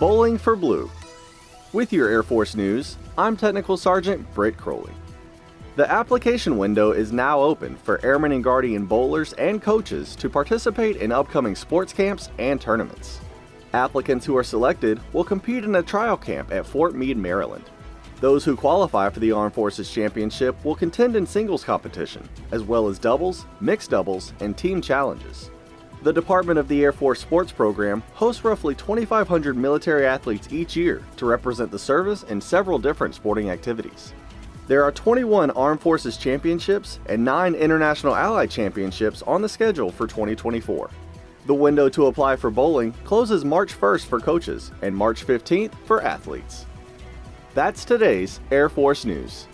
Bowling for Blue. With your Air Force news, I'm Technical Sergeant Britt Crowley. The application window is now open for Airmen and Guardian bowlers and coaches to participate in upcoming sports camps and tournaments. Applicants who are selected will compete in a trial camp at Fort Meade, Maryland. Those who qualify for the Armed Forces Championship will contend in singles competition, as well as doubles, mixed doubles, and team challenges. The Department of the Air Force Sports Program hosts roughly 2,500 military athletes each year to represent the service in several different sporting activities. There are 21 Armed Forces Championships and 9 International Allied Championships on the schedule for 2024. The window to apply for bowling closes March 1st for coaches and March 15th for athletes. That's today's Air Force News.